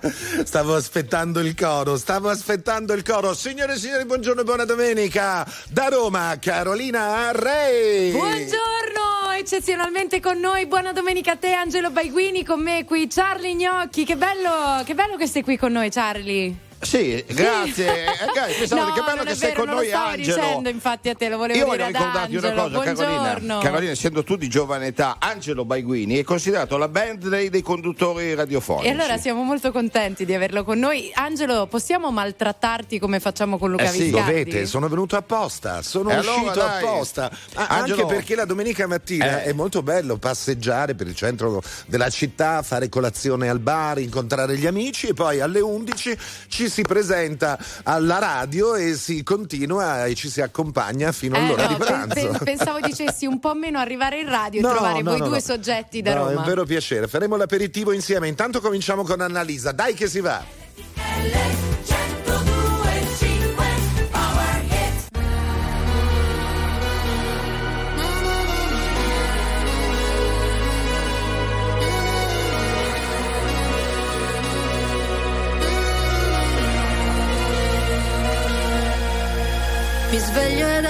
Stavo aspettando il coro, stavo aspettando il coro. Signore e signori, buongiorno e buona domenica. Da Roma, Carolina Arrei. Buongiorno, eccezionalmente con noi. Buona domenica a te, Angelo Baiguini, con me qui, Charlie Gnocchi. Che bello, che bello che sei qui con noi, Charlie. Sì, grazie. Eh, pensavo no, che bello che sei vero, con noi, lo Angelo. dicendo, infatti, a te lo volevo Io dire voglio ad ricordarti Angelo. una cosa. Carolina. Carolina, essendo tu di giovane età, Angelo Baiguini è considerato la band dei, dei conduttori radiofonici. E allora siamo molto contenti di averlo con noi. Angelo, possiamo maltrattarti come facciamo con Luca Eh sì, Viscardi? Dovete, sono venuto apposta, sono E allora, uscito dai. apposta. Ah, Angelo- Anche perché la domenica mattina Eh. è molto bello passeggiare per il centro della città, fare colazione al bar, incontrare gli amici e poi alle 11 ci si presenta alla radio e si continua e ci si accompagna fino Eh, all'ora no, di pranzo. pe- pensavo dicessi un po' meno arrivare in radio No, e trovare no, voi due soggetti da No, Roma. È un vero piacere. Faremo l'aperitivo insieme. Intanto cominciamo con Annalisa. Dai che si va. Mi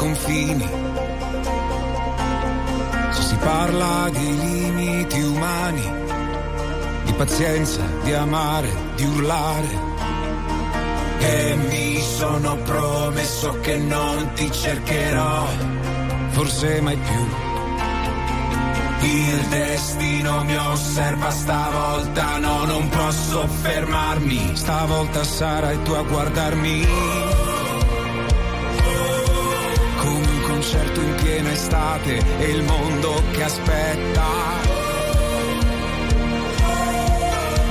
confini, se si parla di limiti umani, di pazienza, di amare, di urlare. E mi sono promesso che non ti cercherò, forse mai più. Il destino mi osserva stavolta, no, non posso fermarmi. Stavolta sarai tu a guardarmi. Concerto in piena estate e il mondo che aspetta.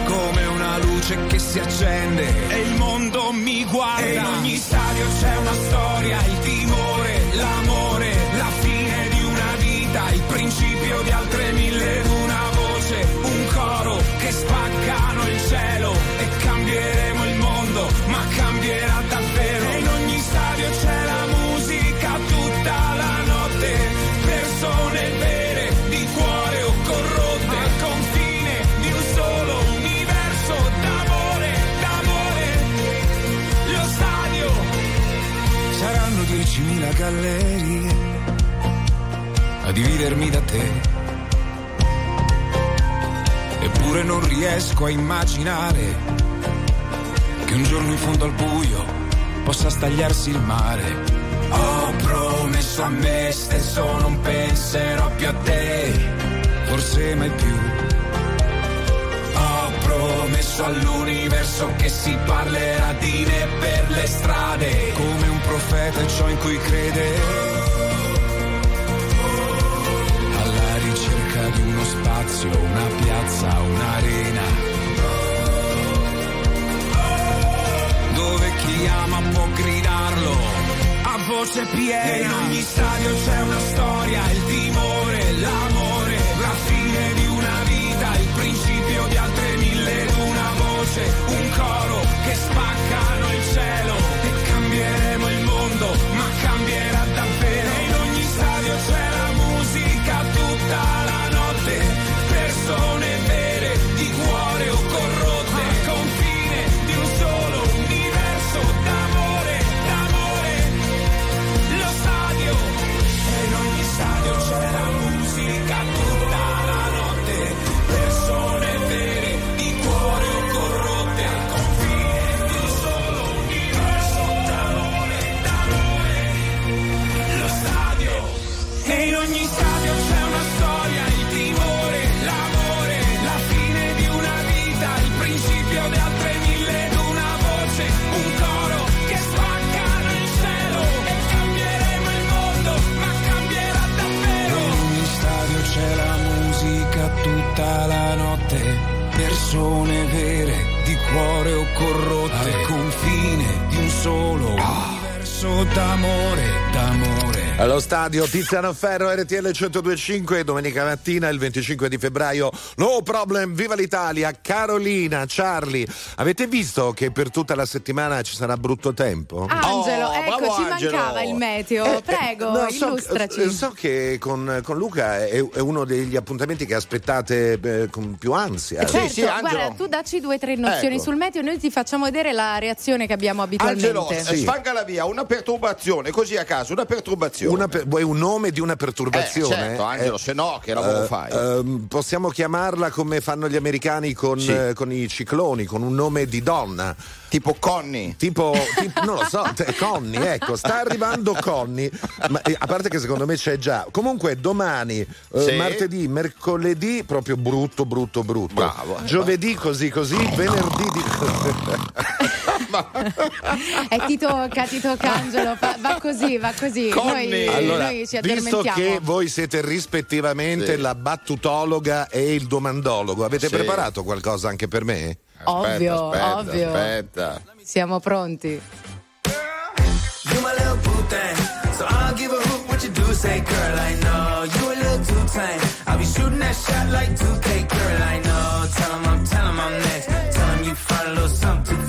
Come una luce che si accende e il mondo mi guarda. E in ogni stadio c'è una storia, il timore, l'amore, la fine di una vita, il principio di altre mille, una voce, un coro che spaccano il cielo e cambieremo gallerie a dividermi da te. Eppure non riesco a immaginare che un giorno in fondo al buio possa stagliarsi il mare. Ho promesso a me stesso non penserò più a te, forse mai più. Promesso all'universo che si parlerà di me per le strade, come un profeta ciò in cui crede. alla ricerca di uno spazio, una piazza, un'arena. Dove chi ama può gridarlo a voce piena. E in ogni stadio c'è una storia, il timore, l'amore, voce, un coro che spaccano persone vere, di cuore o corrotte, al confine di un solo universo d'amore, d'amore. Allo stadio Tiziano Ferro RTL 1025 domenica mattina il 25 di febbraio No problem, viva l'Italia Carolina, Charlie Avete visto che per tutta la settimana ci sarà brutto tempo? Angelo, Oh, ecco, ci Angelo. mancava il meteo. Eh, Prego, no, so, illustraci. so che con, con Luca è, è uno degli appuntamenti che aspettate eh, con più ansia. Certo, sì, Angelo. guarda, tu dacci due o tre nozioni Ecco. sul meteo e noi ti facciamo vedere la reazione che abbiamo abitualmente. Angelo, eh, sfangala via, una perturbazione, così a caso, una perturbazione. Una vuoi un nome di una Eh, perturbazione? certo, Angelo, Eh, se no che lavoro eh, fai? ehm, possiamo chiamarla come fanno gli americani con, Sì. eh, con i cicloni, con un nome di donna. tipo Conny. Tipo, tipo- non lo so, te- Conny, ecco, sta arrivando Conny, ma, eh, a parte che secondo me c'è già. Comunque domani, eh, Sì. martedì, mercoledì, proprio brutto, brutto, brutto. Bravo. Giovedì così così, venerdì di... Eh, ti tocca, ti tocca Angelo, fa- va così, va così. Noi, Allora, noi ci visto che voi siete rispettivamente Sì. la battutologa e il domandologo, avete Sì. preparato qualcosa anche per me? Ovvio, aspetta, ovvio. Aspetta. Siamo pronti. You my little boo thing. So I'll give a hoot what you do say, girl. I know you a little too tame. I'll be shooting that shot like 2K, girl. I know. Tell 'em I'm, tell 'em I'm next. Tell 'em you find a little something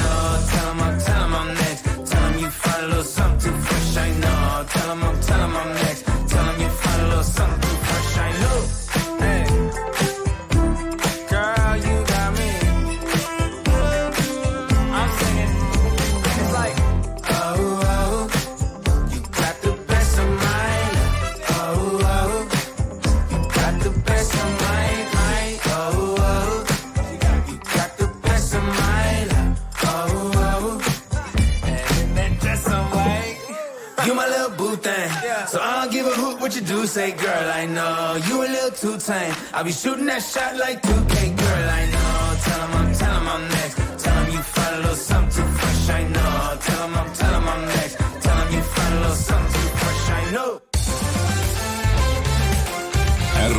What you do, say, girl, I know. You a little too tame. I'll be shooting that shot like 2K, girl, I know. Tell 'em I'm, tell 'em I'm next. Tell 'em you find a little something too fresh, I know. Tell 'em I'm, tell 'em I'm next. Tell 'em you find a little something too fresh, I know.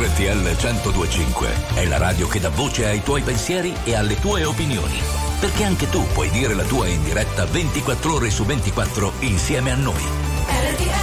RTL 1025 è la radio che dà voce ai tuoi pensieri e alle tue opinioni. Perché anche tu puoi dire la tua in diretta 24 ore su 24 insieme a noi. RTL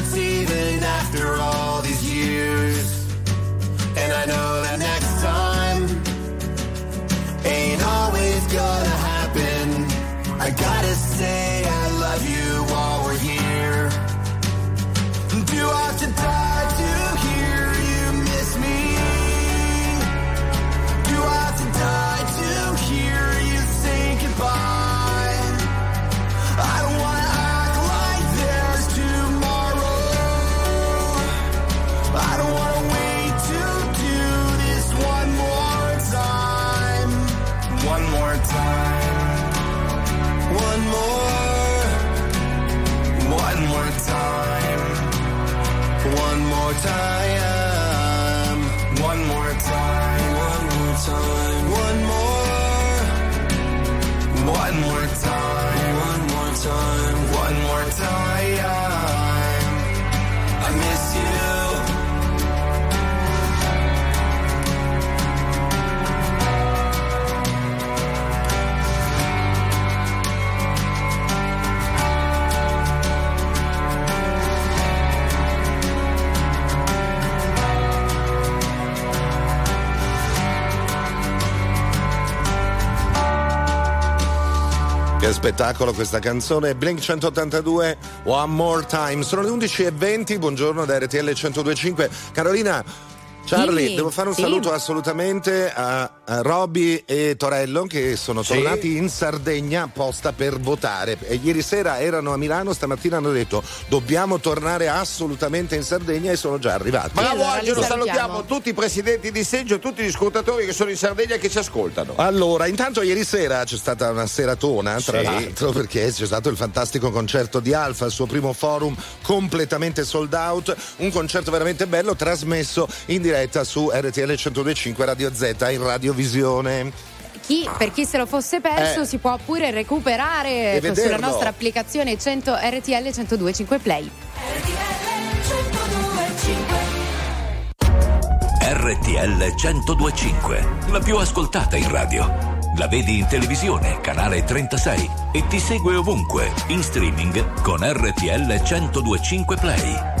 Spettacolo questa canzone, Blink 182, One More Time. Sono le 11.20, buongiorno da RTL 1025. Carolina, Charlie, Sì, devo fare un sì. saluto assolutamente a, a Roby e Torello che sono Sì. tornati in Sardegna apposta per votare. E ieri sera erano a Milano, stamattina hanno detto dobbiamo tornare assolutamente in Sardegna e sono già arrivati. Bravo allora Angelo, salutiamo. tutti i presidenti di seggio e tutti gli ascoltatori che sono in Sardegna e che ci ascoltano. Allora, intanto ieri sera c'è stata una seratona, tra Sì. l'altro, perché c'è stato il fantastico concerto di Alfa, il suo primo forum completamente sold out, un concerto veramente bello trasmesso in diretta su RTL 1025 Radio Z in radiovisione. Chi, per chi se lo fosse perso Eh. si può pure recuperare sulla nostra applicazione 100 RTL 1025 Play. RTL 1025, la più ascoltata in radio. La vedi in televisione, canale 36 e ti segue ovunque, in streaming con RTL 1025 Play.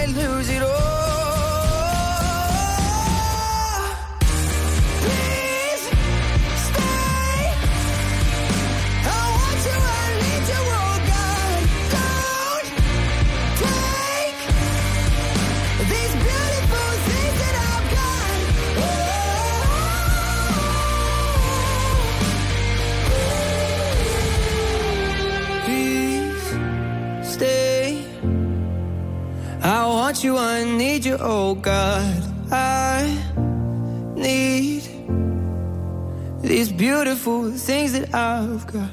need you, oh God. I need these beautiful things that I've got.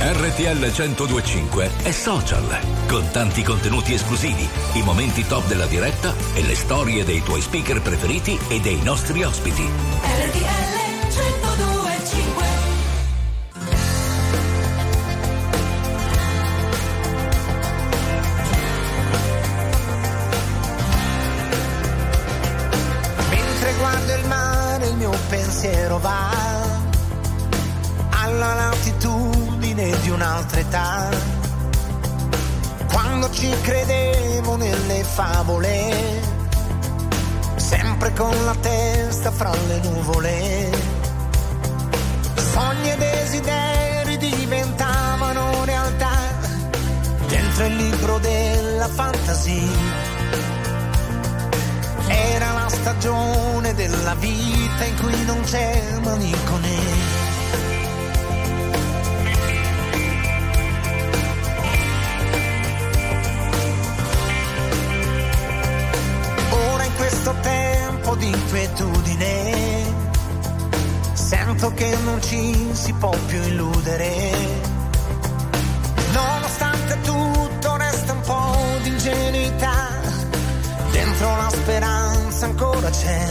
RTL 1025 è social, con tanti contenuti esclusivi, i momenti top della diretta e le storie dei tuoi speaker preferiti e dei nostri ospiti. RTL nuvole. Sogni e desideri diventavano realtà dentro il libro della fantasia. Era la stagione della vita in cui non c'è manicone. Ora in questo tempo di inquietudine l'istinto che non ci si può più illudere. Nonostante tutto resta un po' di ingenuità, dentro la speranza ancora c'è.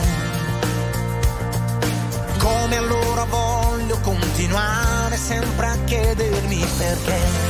Come allora voglio continuare sempre a chiedermi perché.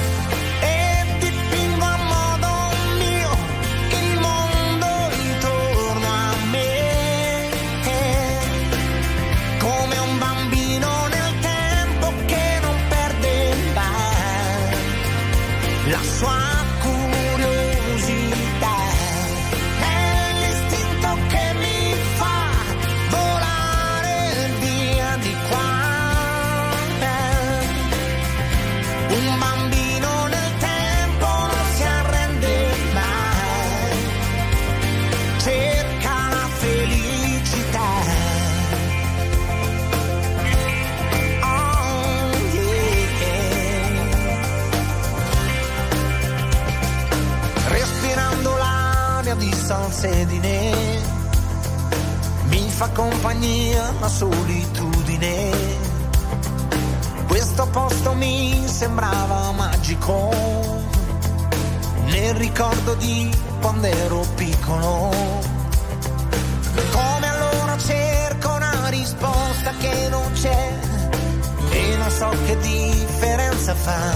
Fa compagnia la solitudine. Questo posto mi sembrava magico, nel ricordo di quando ero piccolo. Come allora cerco una risposta che non c'è e non so che differenza fa.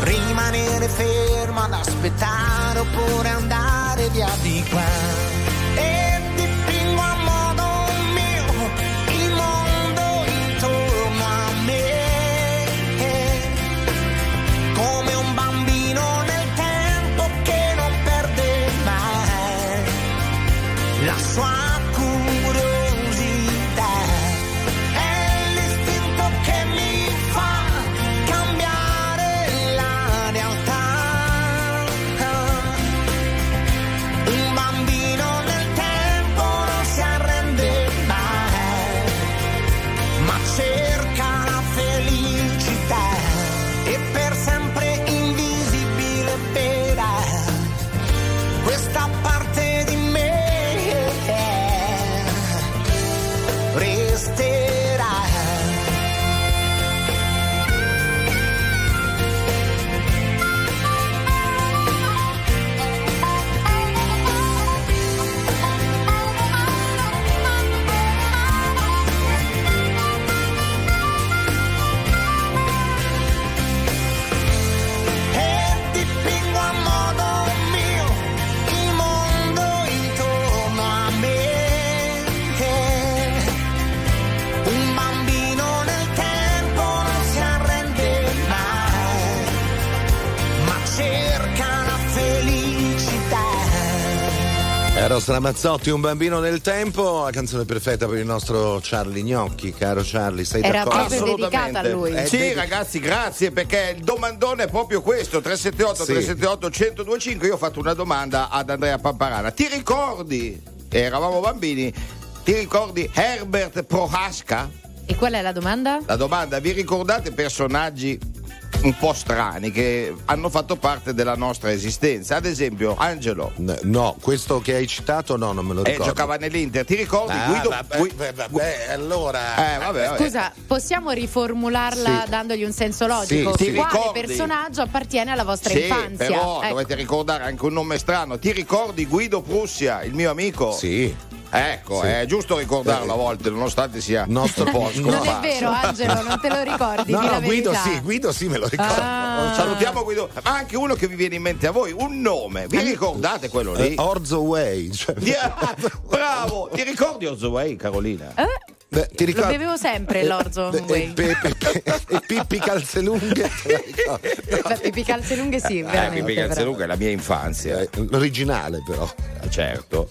Rimanere fermo ad aspettare oppure andare via di qua. Ramazzotti, un bambino nel tempo, la canzone perfetta per il nostro Charlie Gnocchi, caro Charlie, sei Era d'accordo? proprio dedicata a lui. Eh, Sì, dedi- ragazzi, grazie perché il domandone è proprio questo: 378 Sì. 378 1025. Io ho fatto una domanda ad Andrea Pamparana. Ti ricordi? Eravamo bambini. Ti ricordi Herbert Prohaska? E qual è la domanda? La domanda, vi ricordate personaggi un po' strani che hanno fatto parte della nostra esistenza? Ad esempio, Angelo. No, questo che hai citato no, non me lo Eh, ricordo. giocava nell'Inter, ti ricordi? Ah, Guido, vabbè, Gui- vabbè, vabbè, allora Eh, vabbè, vabbè. Scusa, possiamo riformularla Sì. dandogli un senso logico? Sì, ti Quale ricordi? personaggio appartiene alla vostra Sì, infanzia? però Ecco. dovete ricordare anche un nome strano. Ti ricordi Guido Prussia, il mio amico? Sì. Ecco, Sì. è giusto ricordarlo a volte, nonostante sia Nostro- un po' Non è vero, Angelo, non te lo ricordi. No, no, Guido verità. sì, Guido sì me lo ricordo. Ah. Salutiamo Guido, ma anche uno che vi viene in mente a voi, un nome. Vi ricordate quello lì? Eh, Orzo Way. cioè- Ti- bravo! Ti ricordi Orzoway, Carolina? Eh? Beh, ti Lo ricordi? bevevo sempre l'orzo Eh, Way. E, Pe- Pe- Pe- e Pippi Calzelunghe. Beh, Pippi calze lunghe sì, Eh. Pippi. Calzeluga è la mia infanzia. Eh, L'originale però. Certo.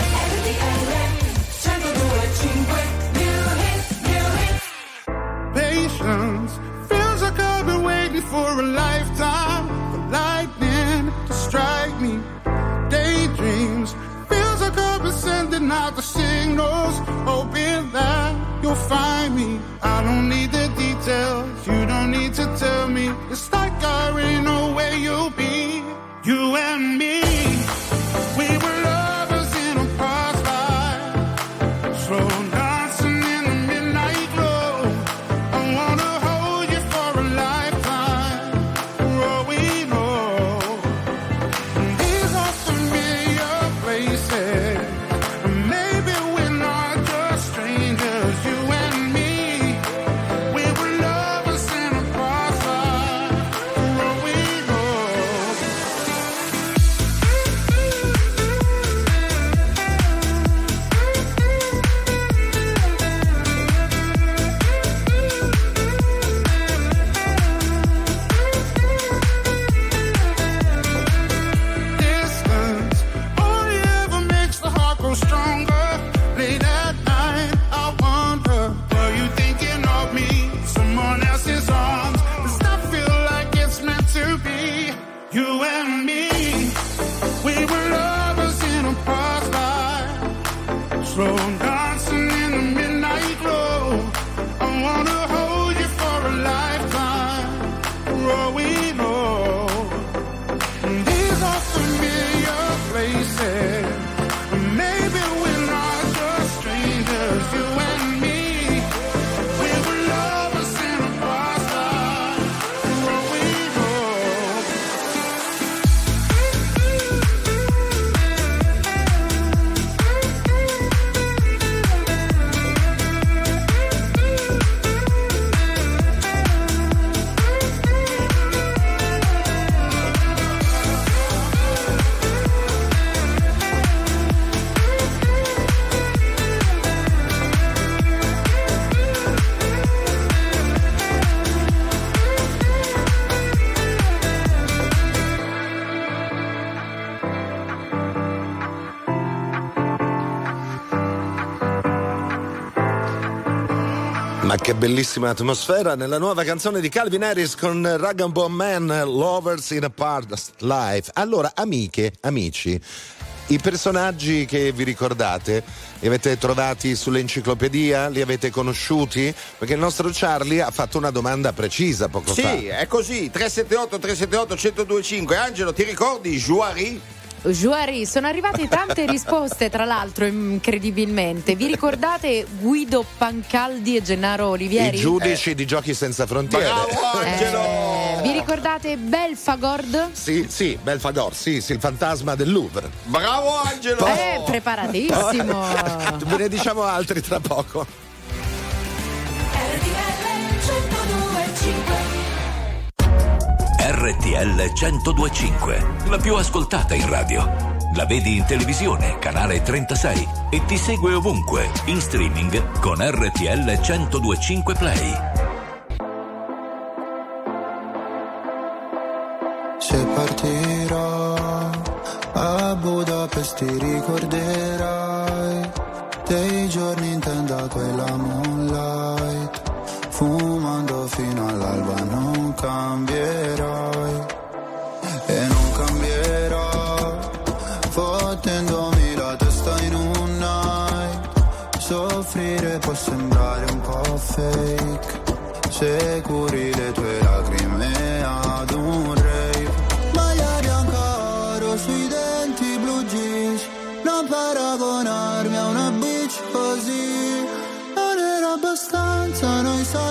Che bellissima atmosfera nella nuova canzone di Calvin Harris con Rag and Bone Man, Lovers in a Past Life. Allora, amiche, amici, i personaggi che vi ricordate li avete trovati sull'enciclopedia? Li avete conosciuti? Perché il nostro Charlie ha fatto una domanda precisa poco fa. Sì, è così, 378 378 1025. Angelo, ti ricordi Juari? Juari, sono arrivate tante risposte, tra l'altro, incredibilmente. Vi ricordate Guido Pancaldi e Gennaro Olivieri? I giudici di Giochi Senza Frontiere. Eh, vi ricordate Belfagord? Sì, sì, Belfagor, sì, sì, il fantasma del Louvre. Bravo Angelo! Eh, preparatissimo. Ve ne diciamo altri tra poco. RTL 1025, la più ascoltata in radio. La vedi in televisione, canale 36 e ti segue ovunque, in streaming con RTL 1025 Play. Se partirò a Budapest ti ricorderai dei giorni in tenda quella moonlight fumando fino all'alba non cambierai e non cambierò fottendomi la testa in un night. Soffrire può sembrare un po' fake se curi le tue lacrime ad un rave. Maglia bianca oro sui denti blu jeans non paragonarmi a una bitch così non era abbastanza noi soli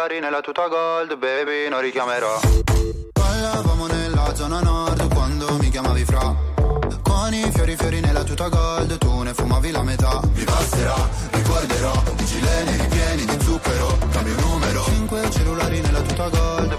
Cellulari nella tuta gold, baby, non richiamerò. Ballavamo nella zona nord quando mi chiamavi fra. Con i fiori fiori nella tuta gold, tu ne fumavi la metà. Mi passerà, ricorderò, i gileni ripieni di zucchero, cambio numero. Cinque cellulari nella tuta gold,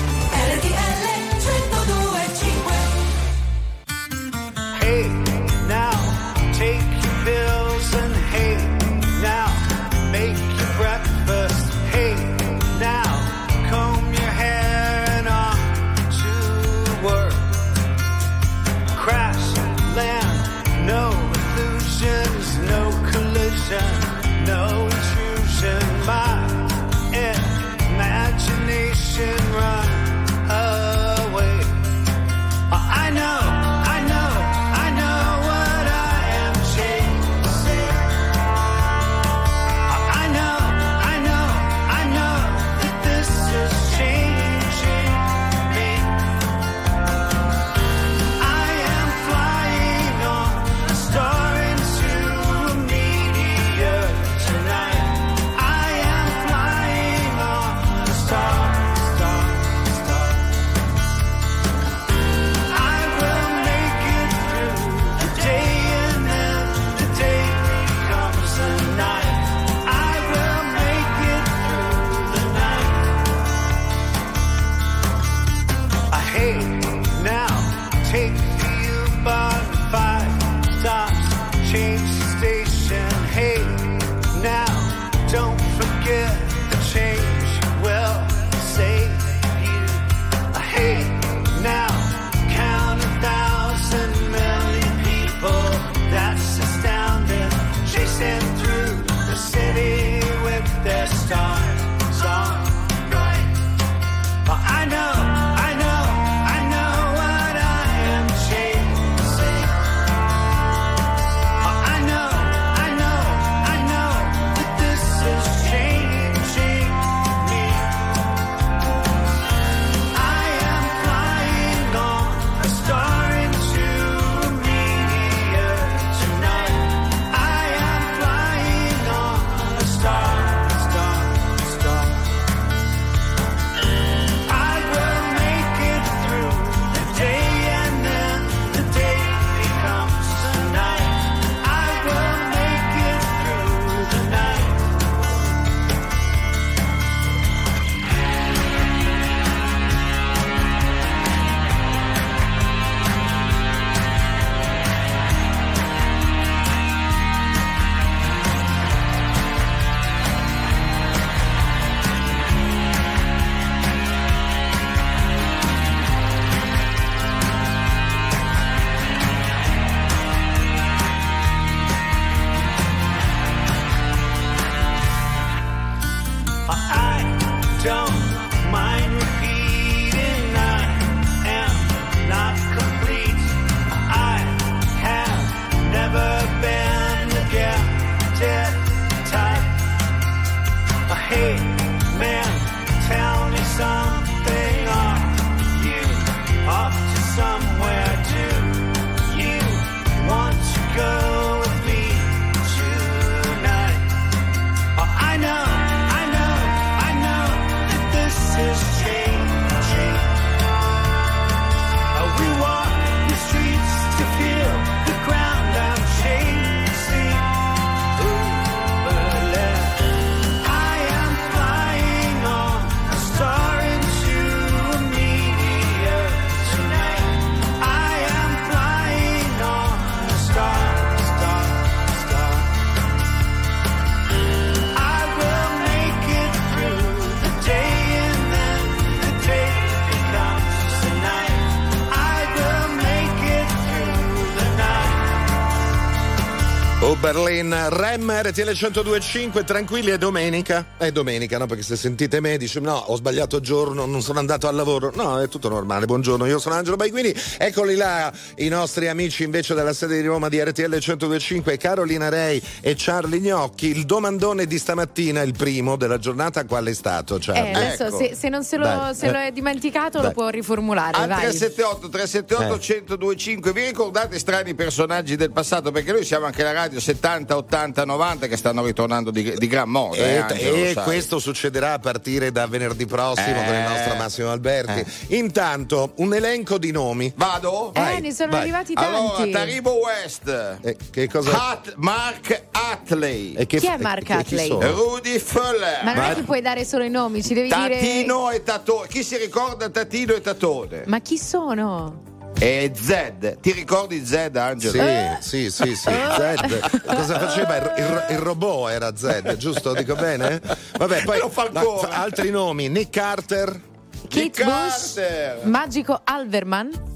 readily Oberlin, Rem, RTL 1025, tranquilli, è domenica. È domenica, no? Perché se sentite me dice no, ho sbagliato giorno, non sono andato al lavoro. No, è tutto normale. Buongiorno, io sono Angelo Baiguini. Eccoli là, i nostri amici invece della sede di Roma di RTL 1025, Carolina Rei e Charlie Gnocchi. Il domandone di stamattina, il primo della giornata, qual è stato? Charlie? Eh, adesso Ecco. se, se non se lo, Dai. se lo è dimenticato Dai. lo può riformulare. Al vai. 378 378 Eh. 1025 vi ricordate strani personaggi del passato perché noi siamo anche la radio 70 80 90 che stanno ritornando di, di gran moda eh, E, Angelo, e questo succederà a partire da venerdì prossimo Eh. con il nostro Massimo Alberti. Intanto, un elenco di nomi. vado? Eh, ne sono vai. arrivati tanti. allora Taribo West Eh, che cosa Hat- Mark Atley e che- Chi è Mark e chi Atley? sono? Rudy Fuller Ma non è che puoi dare solo i nomi, ci devi dire. Tatino e Tatone chi si ricorda Tatino e Tatone? Ma chi sono? E Zed ti ricordi Zed Angelo? Sì, sì, sì, sì. Zed. Cosa faceva? Il, il- il robot era Zed, giusto? Dico bene? Vabbè, poi Lo fa ma- ancora. fa- altri nomi, Nick Carter. Kate Bush? Carter. Magico Alverman?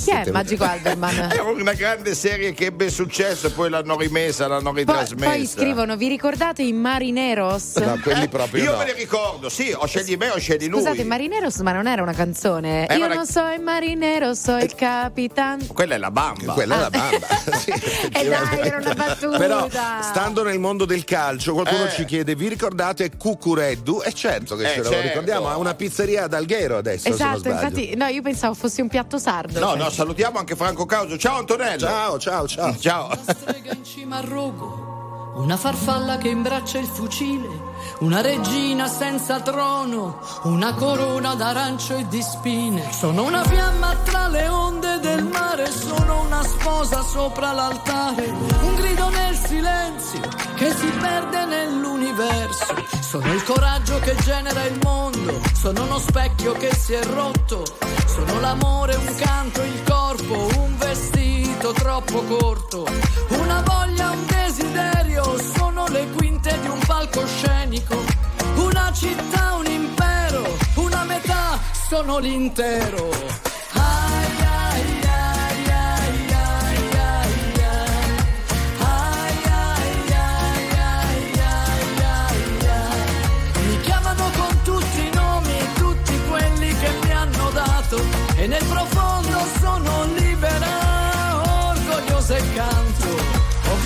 Chi è Magico Alverman? Era una grande serie che ebbe successo, poi l'hanno rimessa, l'hanno Poi, ritrasmessa. poi scrivono, vi ricordate i Marineros? No, quelli proprio Io no. me li ricordo, sì, o scegli me o scegli lui. Scusate, Marineros, ma non era una canzone. Era Io una- non so il marinero, so il capitan. Quella è la bamba. Quella è la bamba. Sì, E dai, era una battuta. Però, stando nel mondo del calcio, qualcuno Eh. ci chiede: vi ricordate Cucureddu? E certo che Eh, ce lo certo. ricordiamo, ha una pizzeria ad Alghero adesso. se non Esatto, infatti, no, io pensavo fosse un piatto sardo. No, cioè. no, salutiamo anche Franco Causo. Ciao Antonello. Ciao, ciao, ciao. Ciao. Una farfalla che imbraccia il fucile, una regina senza trono, una corona d'arancio e di spine. Sono una fiamma tra le onde del mare, sono una sposa sopra l'altare, un grido nel silenzio che si perde nell'universo. Sono il coraggio che genera il mondo, sono uno specchio che si è rotto, sono l'amore, un canto, il coro troppo corto. Una voglia, un desiderio, sono le quinte di un palcoscenico. Una città, un impero, una metà, sono l'intero.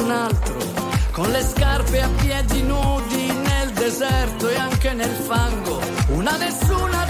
nessun altro. Con le scarpe a piedi nudi nel deserto e anche nel fango. Una nessuna,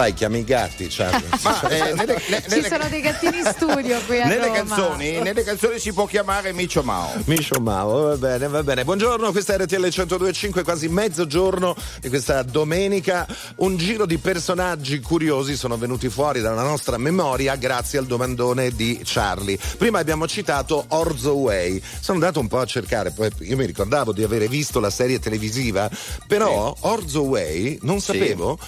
Fai? Chiami i gatti, Charlie? Ma eh, nelle, ne- Ci nelle- sono dei gattini in studio qui a nelle Roma. canzoni, nelle canzoni si può chiamare Micio Mao. Micio Mao, va bene, va bene. Buongiorno, questa è RTL 102.5, quasi mezzogiorno di questa domenica. Un giro di personaggi curiosi sono venuti fuori dalla nostra memoria grazie al domandone di Charlie. Prima abbiamo citato Orzo Way. Sono andato un po' a cercare, poi io mi ricordavo di avere visto la serie televisiva, però Orzo Way non sapevo.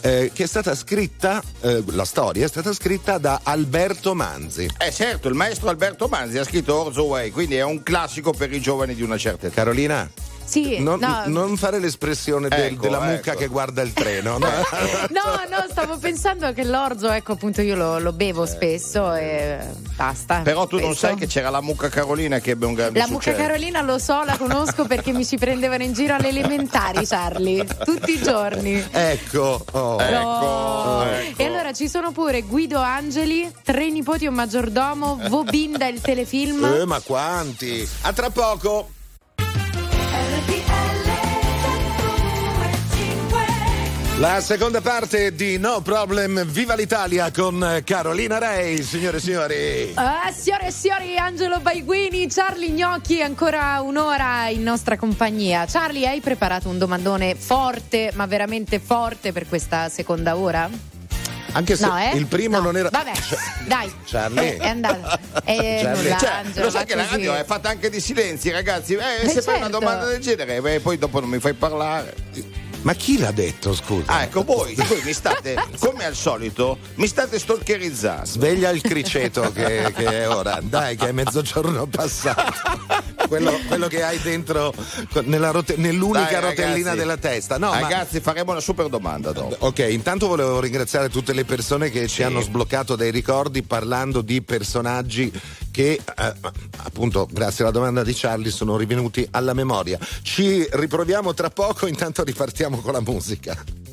Eh, che è stata scritta, eh, la storia è stata scritta da Alberto Manzi. Eh certo, il maestro Alberto Manzi ha scritto Orzo Way, quindi è un classico per i giovani di una certa età. Carolina, Sì, non, no. non fare l'espressione del- Ecco, della mucca ecco. che guarda il treno. no? No, no, stavo pensando che l'orzo, ecco appunto io lo, lo bevo spesso e basta. Però tu non Questo. sai che c'era la mucca Carolina che ebbe un grande La mucca successo. Carolina lo so, la conosco perché mi ci prendevano in giro alle elementari, Charlie, tutti i giorni. Ecco, oh. No. E allora ci sono pure Guido Angeli, tre nipoti e un maggiordomo, Vobinda il telefilm. Eh, ma quanti? A tra poco. La seconda parte di No Problem Viva l'Italia con Carolina Rei, signore e signori. Ah, signore e signori, Angelo Baiguini, Charlie Gnocchi, ancora un'ora in nostra compagnia. Charlie, hai preparato un domandone forte, ma veramente forte per questa seconda ora? Anche se No, eh? il primo non era. Vabbè, dai. Charlie. Eh, È andata. Eh, Charlie. nulla, Cioè, Angelo, lo sai che la così. radio è fatta anche di silenzi, ragazzi. Eh, Eh, se fai una certo. domanda del genere, poi dopo non mi fai parlare. Ma chi l'ha detto, scusa? Ah, ecco, voi, voi mi state, come al solito, mi state stalkerizzando. Sveglia il criceto che, che è ora. Dai, che è mezzogiorno passato. Quello, quello che hai dentro nella rote- nell'unica Dai, rotellina ragazzi. della testa. No, ma- ragazzi, faremo una super domanda dopo. Ok, intanto volevo ringraziare tutte le persone che ci hanno sbloccato dei ricordi parlando di personaggi che eh, appunto grazie alla domanda di Charlie sono rivenuti alla memoria. Ci riproviamo tra poco, intanto ripartiamo con la musica.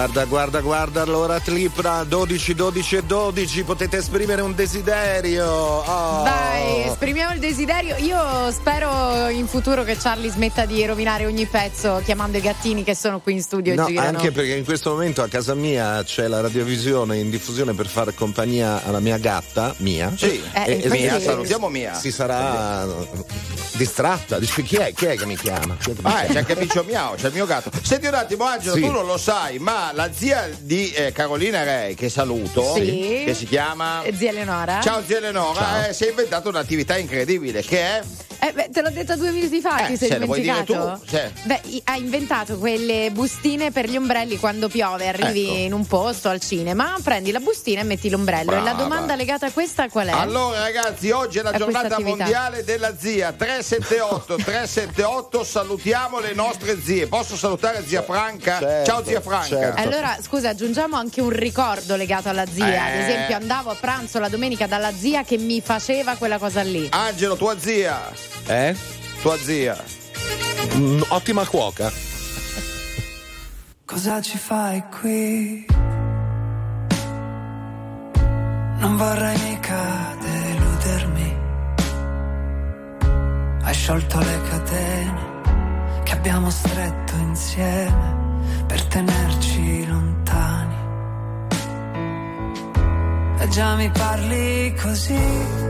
Guarda, guarda, guarda, allora Clipra 12, 12 e 12, potete esprimere un desiderio. Oh. Dai, esprimiamo il desiderio. Io spero in futuro che Charlie smetta di rovinare ogni pezzo chiamando i gattini che sono qui in studio No, e girano. anche perché in questo momento a casa mia c'è la radiovisione in diffusione per fare compagnia alla mia gatta, mia. Sì, Eh, infatti- Mia, salutiamo Mia. Si sarà distratta. Dice chi è? Chi è che mi chiama? Chi che mi Ah, chiama? c'è anche Micio Miao, c'è il mio gatto. Senti un attimo, Angelo, Sì. tu non lo sai, ma la zia di eh, Carolina Rei, che saluto, Sì. che si chiama. Eh, Zia Eleonora? Ciao zia Eleonora, eh, si è inventata un'attività incredibile che è. Eh, beh, te l'ho detto due minuti fa, Eh, ti sei dire dimenticato? tu, sì. Beh, ha inventato quelle bustine per gli ombrelli quando piove, arrivi Ecco. in un posto al cinema, prendi la bustina e metti l'ombrello. E la Brava. domanda legata a questa qual è? Allora ragazzi, oggi è la A giornata mondiale della zia 378 378 salutiamo le nostre zie. Posso salutare zia Franca? Certo, Ciao zia Franca. certo. Allora, scusa, aggiungiamo anche un ricordo legato alla zia. Ad Eh. esempio, andavo a pranzo la domenica dalla zia che mi faceva quella cosa lì. Angelo, tua zia. Eh? Tua zia. Mm, ottima cuoca. Cosa ci fai qui? Non vorrei mica deludermi. Hai sciolto le catene che abbiamo stretto insieme per tenerci lontani. E già mi parli così.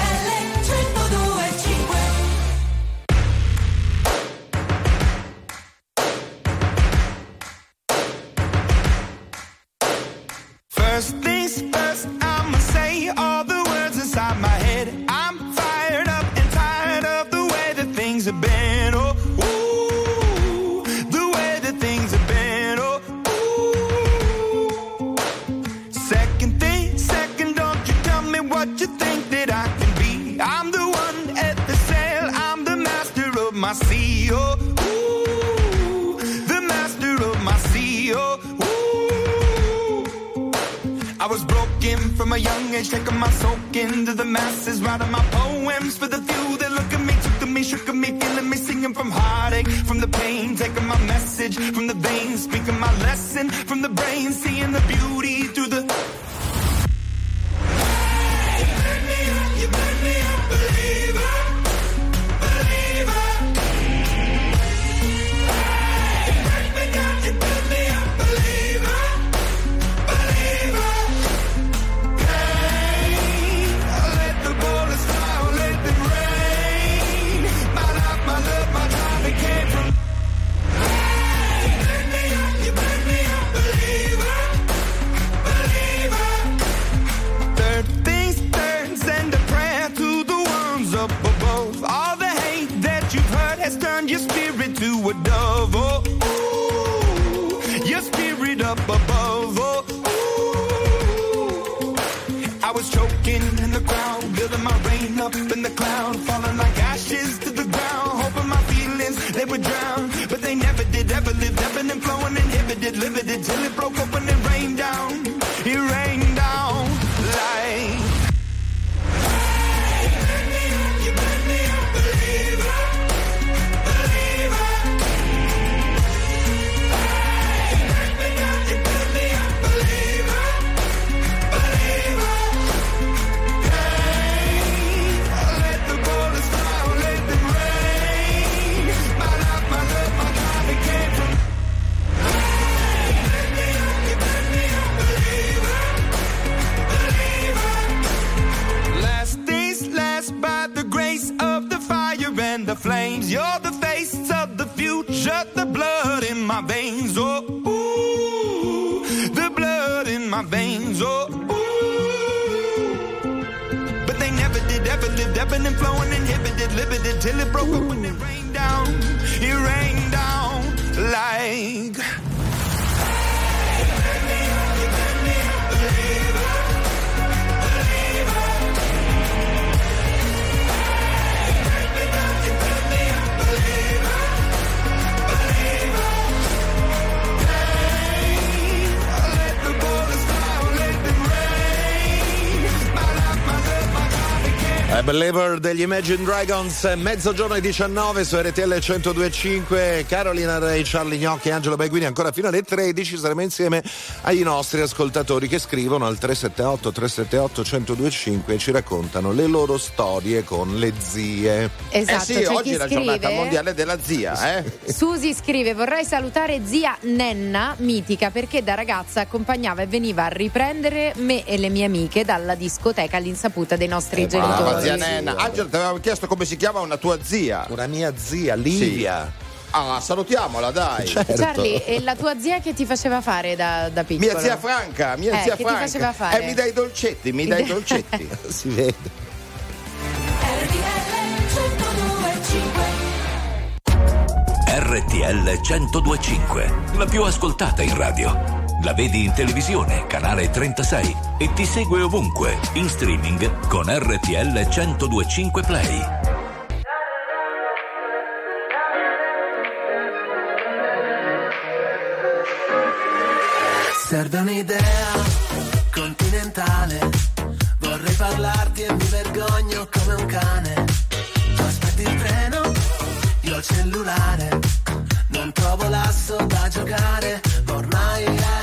Derivative, ebbing and flowing, inhibited, limited till it broke Ooh. up when it rained down. It rained down like. I Believer degli Imagine Dragons, mezzogiorno e 19 su RTL 1025. Carolina Ray, Charlie Gnocchi e Angelo Baguini ancora fino alle 13 saremo insieme ai nostri ascoltatori che scrivono al 378 378 1025 e ci raccontano le loro storie con le zie. Esatto, eh sì, c'è oggi è la giornata scrive- mondiale della zia, eh? Susi scrive: Vorrei salutare zia Nenna, mitica, perché da ragazza accompagnava e veniva a riprendere me e le mie amiche dalla discoteca all'insaputa dei nostri Brava genitori. Zia Nenna. Angelo, ti avevamo chiesto come si chiama una tua zia. Una mia zia, Livia. Ah, salutiamola, dai. Certo. Charlie, e la tua zia che ti faceva fare da, da piccola? Mia zia Franca, mia Eh, zia che ti Franca. faceva fare? Eh, mi dai i dolcetti, mi dai i dolcetti. si vede. RTL 1025, la più ascoltata in radio. La vedi in televisione, canale 36 e ti segue ovunque, in streaming con RTL 1025 Play. Serve un'idea continentale. Vorrei parlarti e mi vergogno come un cane. Tu aspetti il treno, io il cellulare. Non trovo l'asso da giocare. ma Ormai ai,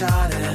paura di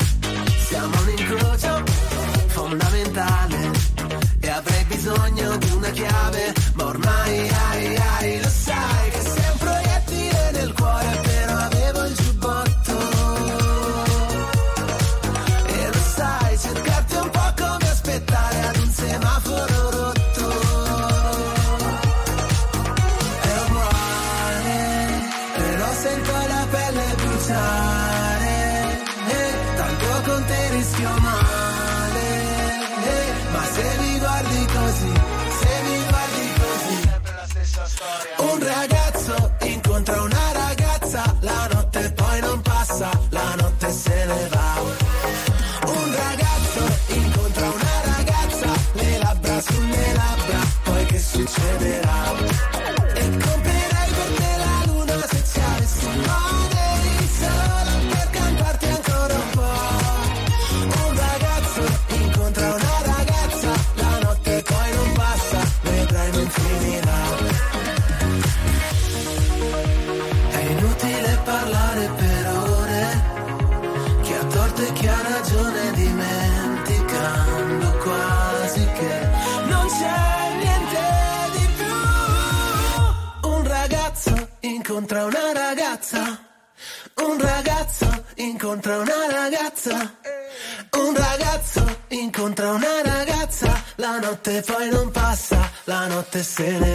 notte poi non passa, la notte se ne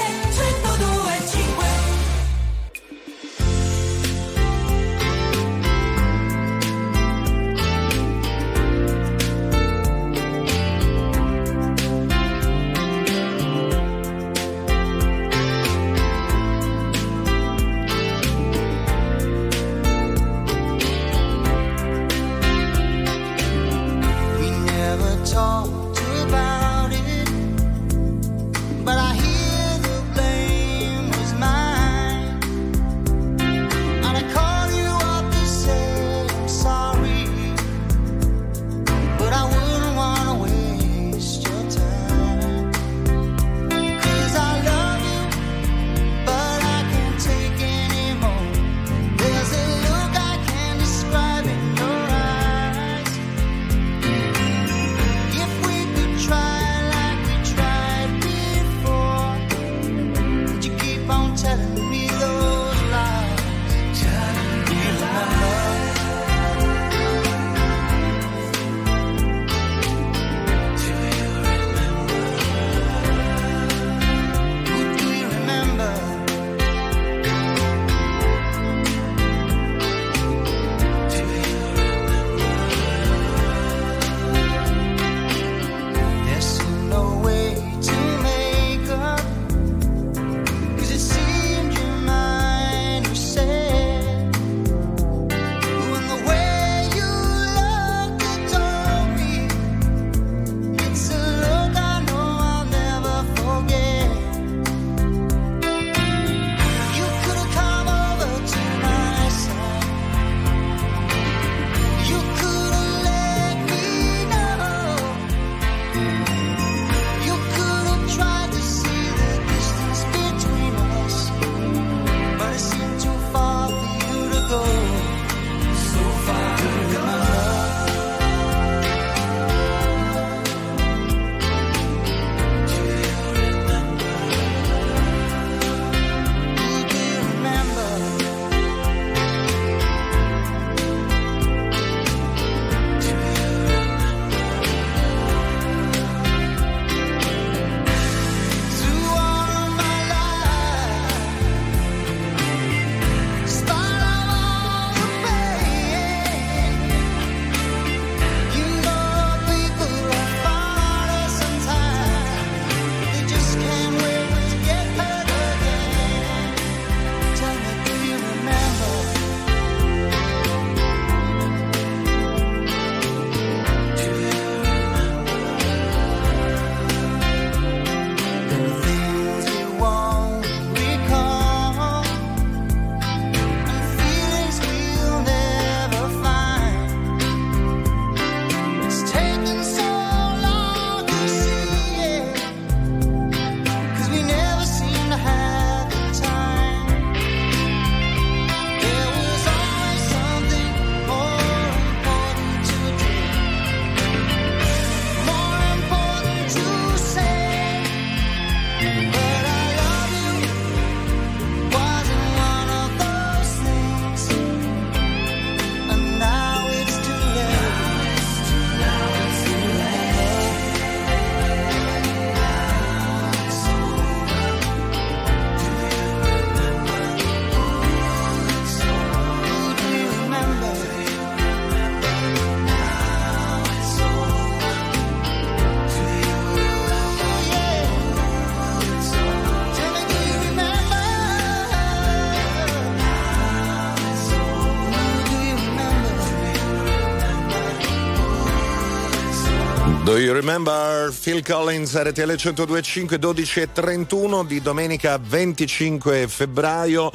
you remember Phil Collins RTL 1025 12 e 31 di domenica 25 febbraio?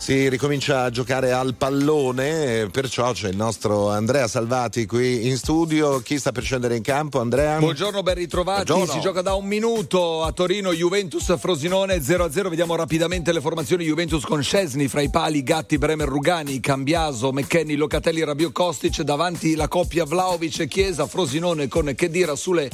Si ricomincia a giocare al pallone, perciò c'è il nostro Andrea Salvati qui in studio. Chi sta per scendere in campo? Andrea? Buongiorno, ben ritrovati. Buongiorno. Si gioca da un minuto a Torino, Juventus Frosinone 0-0. Vediamo rapidamente le formazioni. Juventus con Scesni fra i pali, Gatti, Bremer, Rugani, Cambiaso, McKenny, Locatelli, Rabiot, Kostic. Davanti la coppia Vlaovic e Chiesa, Frosinone con Chedira sulle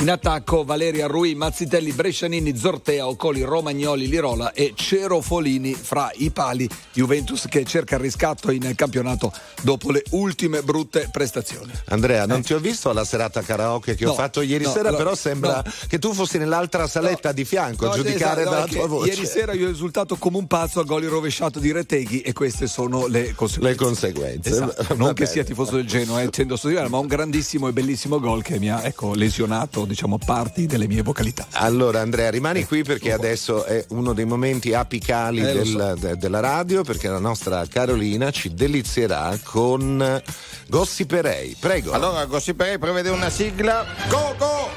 in attacco Valeria Rui, Mazzitelli, Brescianini, Zortea, Ocoli, Romagnoli, Lirola e Cerofolini fra i pali. Juventus che cerca il riscatto in campionato dopo le ultime brutte prestazioni. Andrea, non ti ho visto alla serata karaoke che ho No, fatto ieri no, sera, no, però sembra no. che tu fossi nell'altra saletta di fianco a giudicare esatto, dalla che tua voce. Ieri sera io ho risultato come un pazzo a gol rovesciato di Reteghi e queste sono le conseguenze. Le conseguenze. Esatto. Va Non che bene. sia tifoso del Genoa, eh, tendo a sottolineare, ma un grandissimo e bellissimo gol che mi ha ecco, lesionato diciamo, parti delle mie vocalità. Allora Andrea rimani qui perché adesso è uno dei momenti apicali Eh, del- de- della radio perché la nostra Carolina ci delizierà con Gossiperei. Prego. Allora, Gossiperei prevede una sigla. Go, go!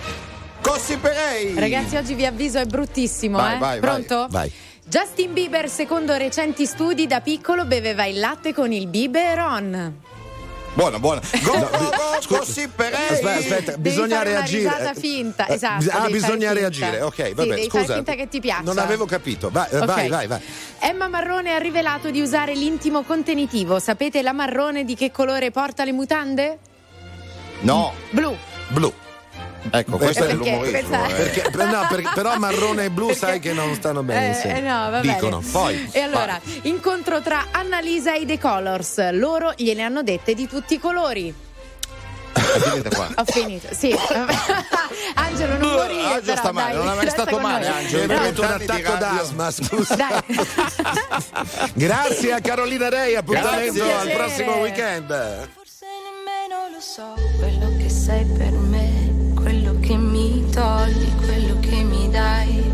Gossiperei! Ragazzi, oggi vi avviso è bruttissimo, Vai, eh? vai. Pronto? Vai. Justin Bieber, secondo recenti studi, da piccolo beveva il latte con il biberon. Buona, buona. Go, go, go, Gossiperei! Aspetta, aspetta, Devi bisogna reagire. Una risata finta, Eh, esatto. ah, bisogna reagire. Ok, Sì, vabbè, devi scusa. finta che ti piaccia. Non avevo capito. Vai, eh, Ok. vai, vai, vai. Emma Marrone ha rivelato di usare l'intimo contenitivo. Sapete la Marrone di che colore porta le mutande? No, Blu. Blu. Ecco, questo Eh, è perché- l'umorismo. questa- eh. Perché, per- no, perché- però marrone e blu sai che non stanno bene Eh, insieme. eh, no, va Dicono. bene. Poi. E allora, incontro tra Annalisa e The Colors. Loro gliene hanno dette di tutti i colori. Qua. Ho finito, sì. Angelo, non morire. Angelo però, sta male, dai, non è mai stato male, noi. Angelo. Mi è venuto un attacco d'asma, scusa. Dai. Grazie a Carolina Rei, appuntamento al prossimo weekend. Forse nemmeno lo so quello che sei per togli, quello che mi dai.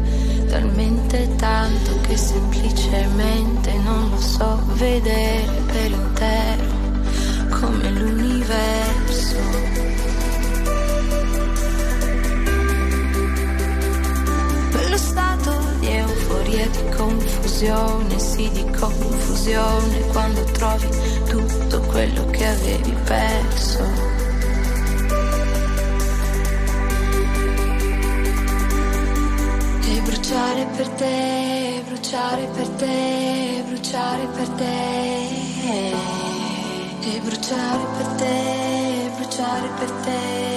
Talmente tanto che semplicemente non lo so vedere per intero come l'universo. Quello stato di euforia di confusione, sì di confusione, quando trovi tutto quello che avevi perso. E bruciare per te, bruciare per te, bruciare per te. E bruciare per te, bruciare per te.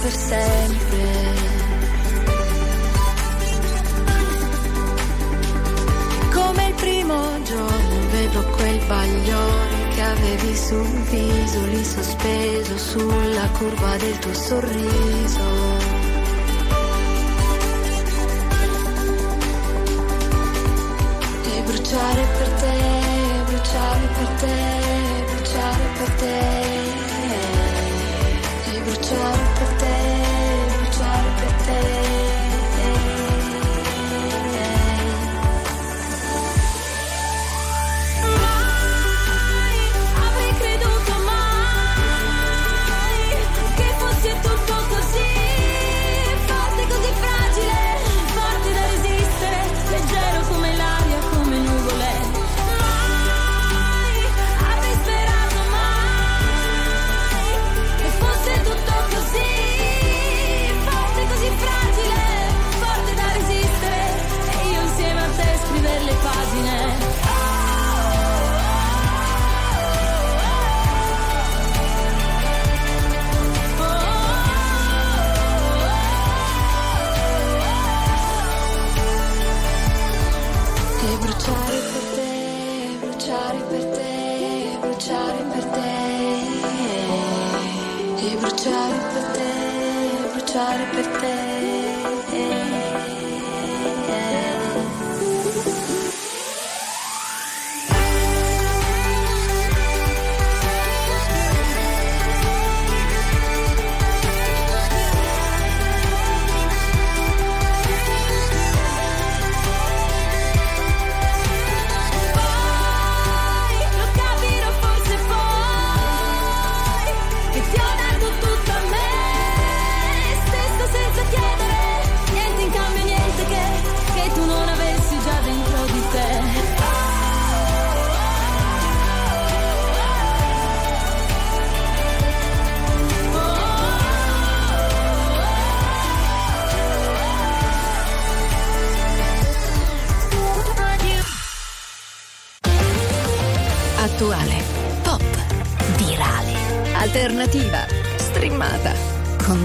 Per sempre. Come il primo giorno vedo quel bagliore che avevi sul viso, lì sospeso sulla curva del tuo sorriso.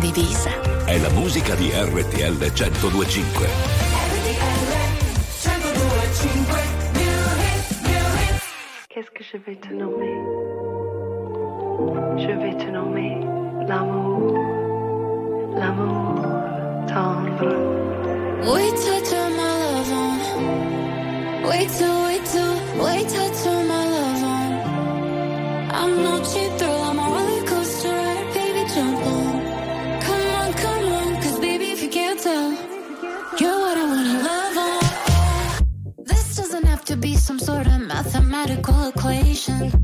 condivisa. È la musica di RTL 1025. Qu'est-ce que je vais te nommer Je vais te nommer l'amour, l'amour tendre. Wait till I. Wait till, wait till, wait till.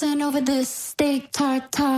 dancing over this steak tartare.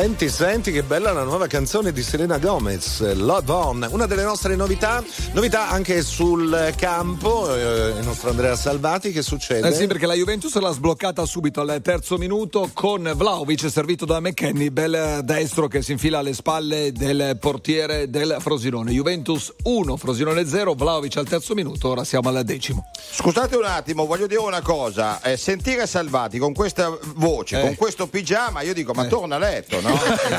Senti, senti che bella la nuova canzone di Selena Gomez, Love On, una delle nostre novità, novità anche sul campo, eh, il nostro Andrea Salvati, che succede? Eh sì, perché la Juventus l'ha sbloccata subito al terzo minuto con Vlaovic servito da McKenny, bel destro che si infila alle spalle del portiere del Frosinone. Juventus 1, Frosinone 0, Vlaovic al terzo minuto, ora siamo al decimo. Scusate un attimo, voglio dire una cosa, eh, sentire Salvati con questa voce, con eh. questo pigiama, io dico ma eh. torna a letto, no?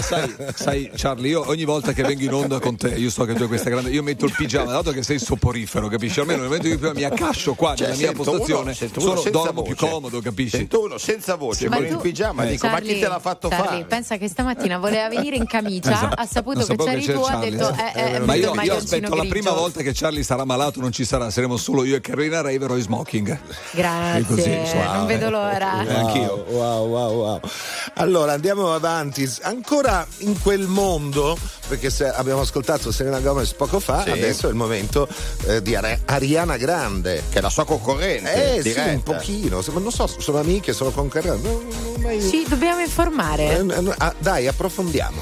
Sai, sai, Charlie, io ogni volta che vengo in onda con te, io so che tu hai questa grande. Io metto il pigiama, dato che sei soporifero, capisci? Almeno nel momento in cui mi accascio qua Cioè, nella mia postazione, uno- sono, dormo più voce. comodo, capisci? Sento uno senza voce, Sì, con ma il tu- pigiama, eh. dico, ma chi te l'ha fatto Charlie, fare? pensa che stamattina voleva venire in camicia, Esatto. ha saputo Non che c'eri tu, ha Charlie. detto eh, eh, Ma io, io aspetto la prima volta che Charlie sarà malato, non ci sarà, saremo solo io e Carolina Raver o in smoking. Grazie, così, wow. non vedo l'ora. Eh, anch'io. Wow, wow, wow. Allora andiamo avanti. Ancora in quel mondo, perché se abbiamo ascoltato Serena Gomez poco fa, Sì. adesso è il momento eh, di Ari- Ariana Grande. Che è la sua concorrente. Eh sì, diretta. un pochino. Non so, sono amiche, sono concorrenti. Non- non mai- Ci dobbiamo informare. Eh, eh, ah, dai, approfondiamo.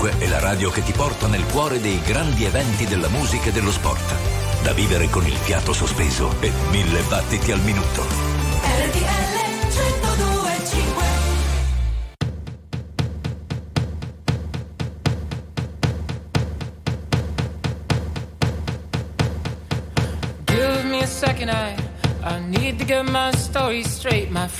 1025 è la radio che ti porta nel cuore dei grandi eventi della musica e dello sport. Da vivere con il fiato sospeso e mille battiti al minuto. RTL 1025 Give me a second, I I need to get my story straight. My friends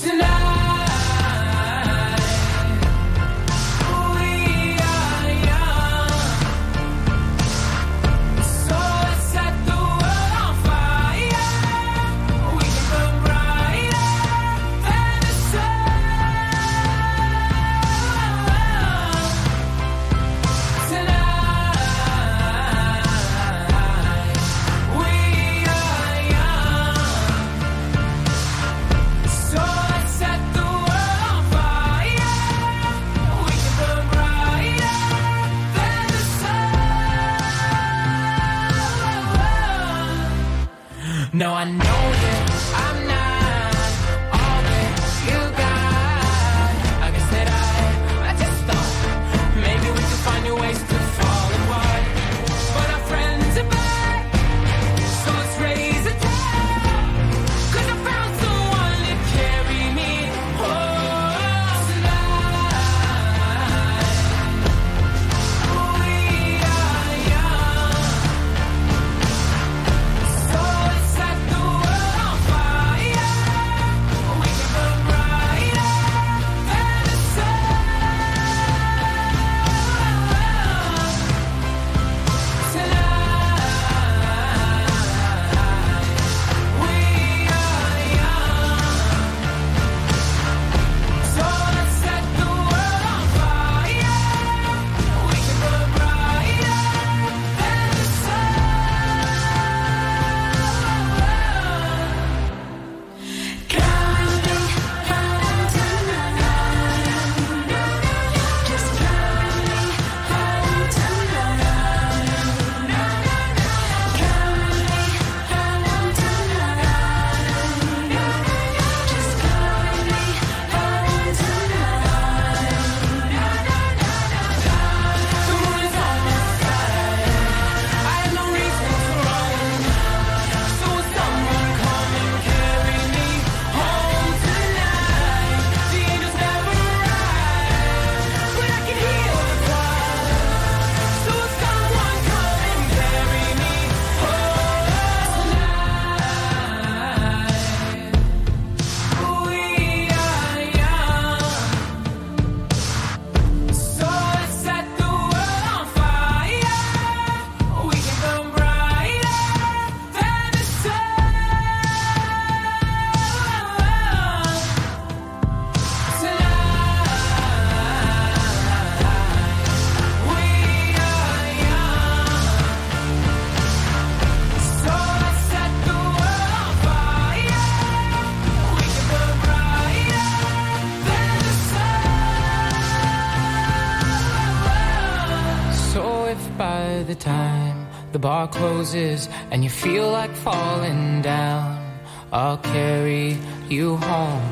tonight. No, I know bar closes and you feel like falling down, I'll carry you home.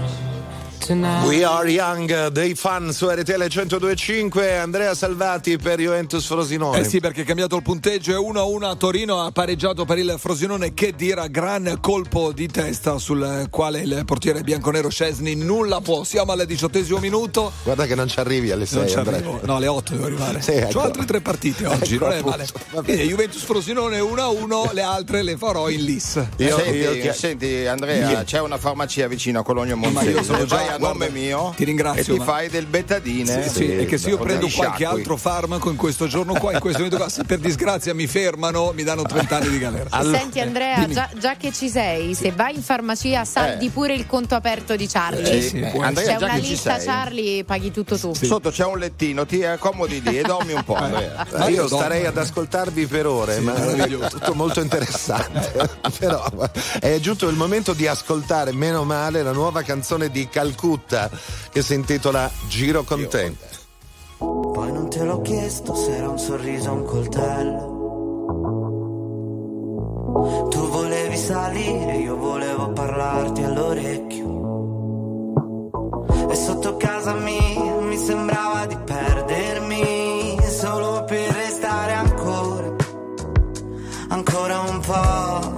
We are young, dei fan su RTL 1025, Andrea Salvati per Juventus Frosinone. Eh sì, perché è cambiato il punteggio, è 1-1 a Torino, ha pareggiato per il Frosinone, che dirà gran colpo di testa sul quale il portiere bianconero Scesni nulla può. Siamo al diciottesimo minuto. Guarda che non ci arrivi alle 6, Non ci Andrea. arrivo. No, alle 8 devo arrivare. Sì, ecco. C'ho altre tre partite oggi, Ecco, non è male. Quindi Juventus Frosinone 1-1, le altre le farò in lis. senti, senti, Andrea, c'è una farmacia vicino a Cologno Ma io Monzese. sono già- Vai a nome mio ti ringrazio, e ti ma- fai del betadine. Sì, sì, e che se io prendo qualche sciacqui. altro farmaco in questo giorno qua, in questo momento qua, se per disgrazia mi fermano, mi danno 30 anni di galera. Senti Andrea, già, già che ci sei, se vai in farmacia saldi Eh. pure il conto aperto di Charlie. Eh, sì, può Andrea, C'è già una che ci lista sei. Charlie, paghi tutto tu. Sotto c'è un lettino, ti accomodi lì e dormi un po'. Andrea. Eh, io starei ad ascoltarvi per ore, ma è tutto molto interessante. Però è giunto il momento di ascoltare, meno male, la nuova canzone di Calcutta che si intitola Giro con te. Poi non te l'ho chiesto se era un sorriso o un coltello. Tu volevi salire, io volevo parlarti all'orecchio. E sotto casa mia mi sembrava di perdermi solo per restare ancora, ancora un po'.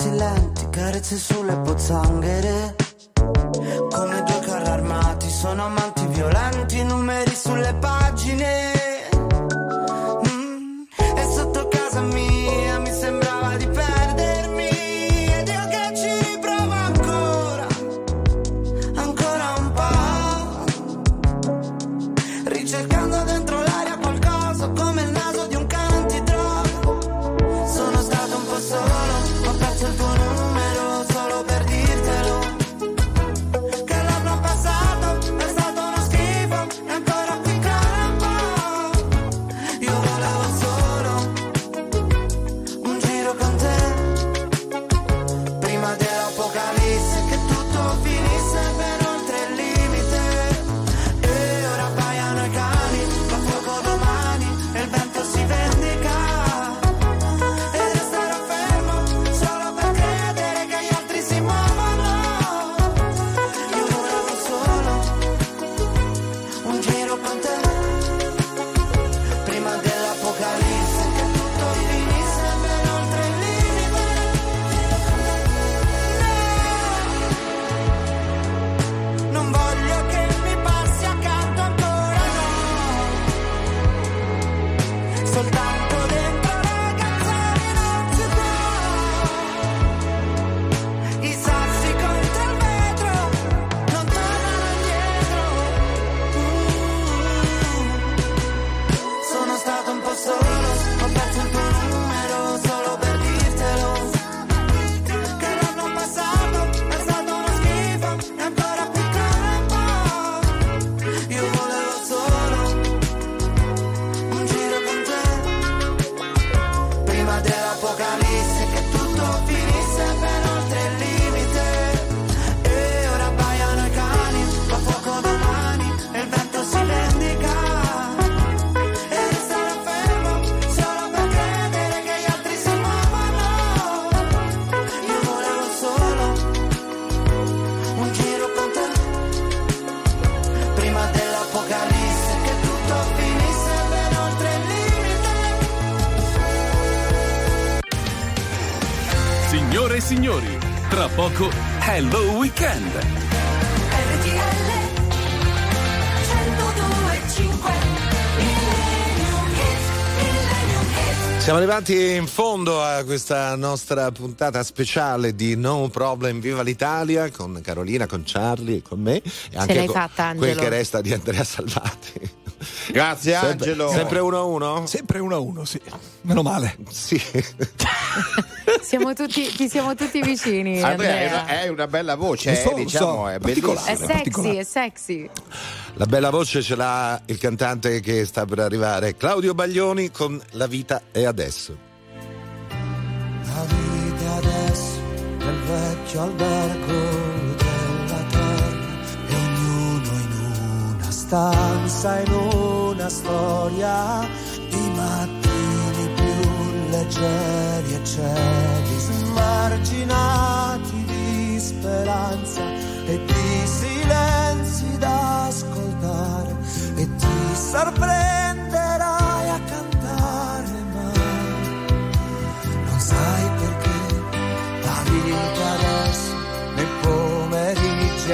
Sento i tuoi passi lenti, carezze sulle pozzanghere. Come due carri armati, sono amanti Weekend. RTL 102.5 Millennium Hits, Millennium Hits. Siamo arrivati in fondo a questa nostra puntata speciale di No Problem Viva l'Italia con Carolina, con Charlie e con me e anche l'hai con fatta, quel Angelo. che resta di Andrea Salvati. Grazie Sempre- Angelo. Sempre uno a uno? Sempre uno a uno, sì. Meno male. Sì. Siamo tutti, ti siamo tutti vicini. Andrea, è Andrea. una, è una bella voce, so, eh, lo diciamo, so, è particolare. È bellissima. sexy, è sexy. La bella voce ce l'ha il cantante che sta per arrivare, Claudio Baglioni con La vita è adesso. La vita adesso nel vecchio albergo stanza, in una storia di mattini più leggeri e cieli smarginati di speranza e di silenzi da ascoltare e ti sorprenderai a cantare mai non sai perché la vita adesso nei pomeriggi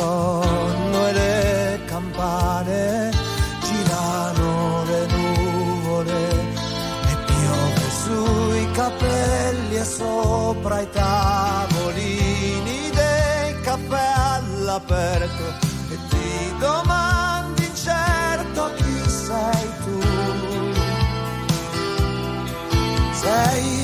sonno e le campane girano le nuvole e piove sui capelli e sopra i tavolini dei caffè all'aperto e ti domandi incerto chi sei tu. Sei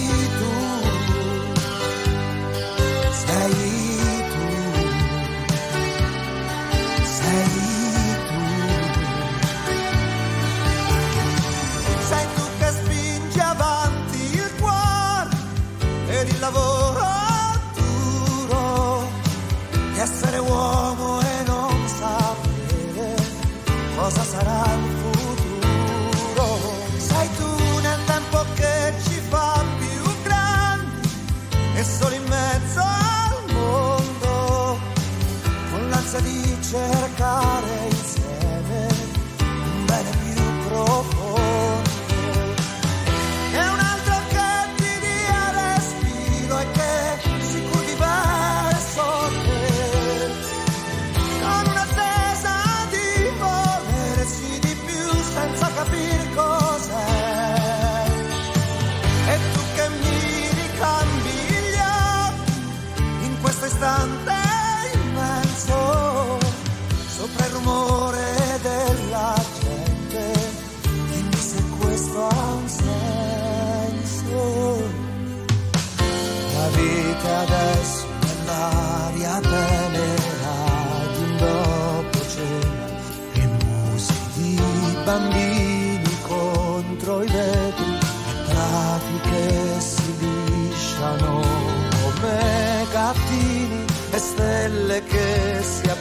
bambini contro i vetri prati che si lisciano come gattini e stelle che si appicciano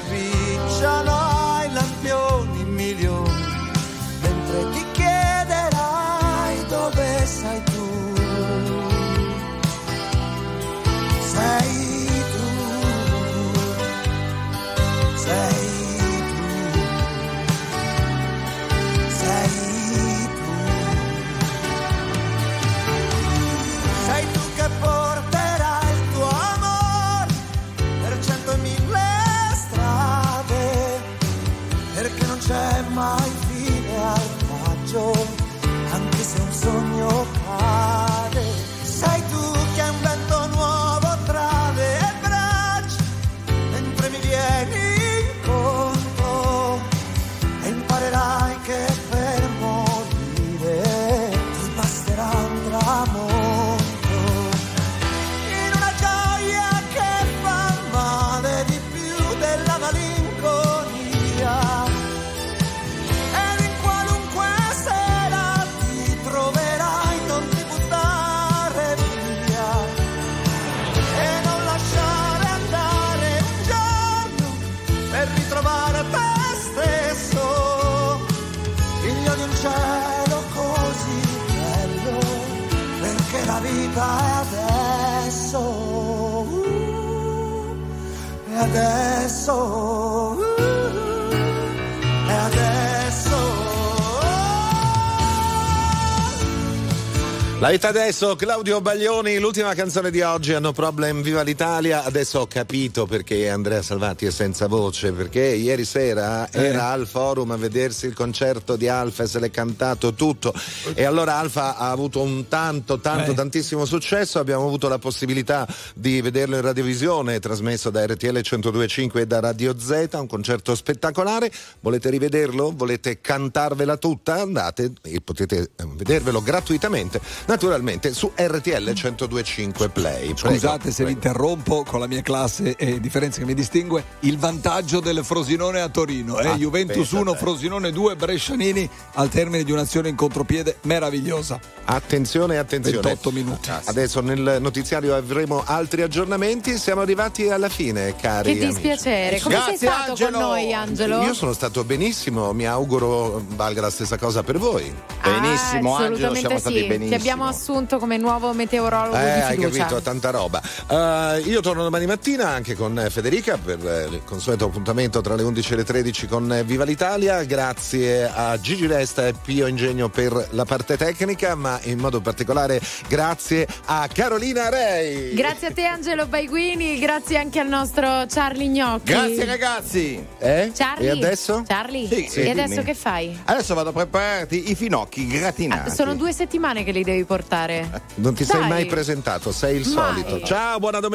La vita adesso, Claudio Baglioni, l'ultima canzone di oggi, Hanno Problem Viva l'Italia. Adesso ho capito perché Andrea Salvati è senza voce, perché ieri sera Eh. era al forum a vedersi il concerto di Alfa e se l'è cantato tutto. E allora Alfa ha avuto un tanto, tanto, Eh. tantissimo successo. Abbiamo avuto la possibilità di vederlo in radiovisione, trasmesso da RTL 102.5 e da Radio Z, un concerto spettacolare. Volete rivederlo? Volete cantarvela tutta? Andate e potete eh, vedervelo gratuitamente, naturalmente su RTL 102.5 Play. Prego, Scusate se vi interrompo con la mia classe e differenza che mi distingue, il vantaggio del Frosinone a Torino. Eh? Ah, Juventus pensa 1, te. Frosinone 2, Brescianini al termine di un'azione in contropiede meravigliosa. Attenzione, attenzione. 28 minuti. Adesso nel notiziario avremo altri aggiornamenti. Siamo arrivati alla fine, cari. Che amici. dispiacere. Come sei stato con noi, Angelo? Io sono stato benissimo, mi auguro valga la stessa cosa per voi. Benissimo, Ah, Angelo, siamo assolutamente stati sì. benissimo. Ti abbiamo assunto come nuovo meteorologo Eh, di hai capito, tanta roba. Eh, io torno domani mattina anche con eh, Federica per eh, il consueto appuntamento tra le 11 e le 13 con Viva l'Italia. Grazie a Gigi Resta e Pio Ingegno per la parte tecnica, ma in modo particolare grazie a Carolina Rei. Grazie a te Angelo Baiguini, grazie anche al nostro Charlie Gnocchi. Grazie ragazzi. Eh? Charlie. E adesso? Charlie. Sì, sì, e adesso dimmi. che fai? Adesso vado a prepararti i finocchi gratinati. Sono due settimane che li devi portare. Non ti sei Dai. mai presentato, sei il Mai. solito. Ciao, buona domenica.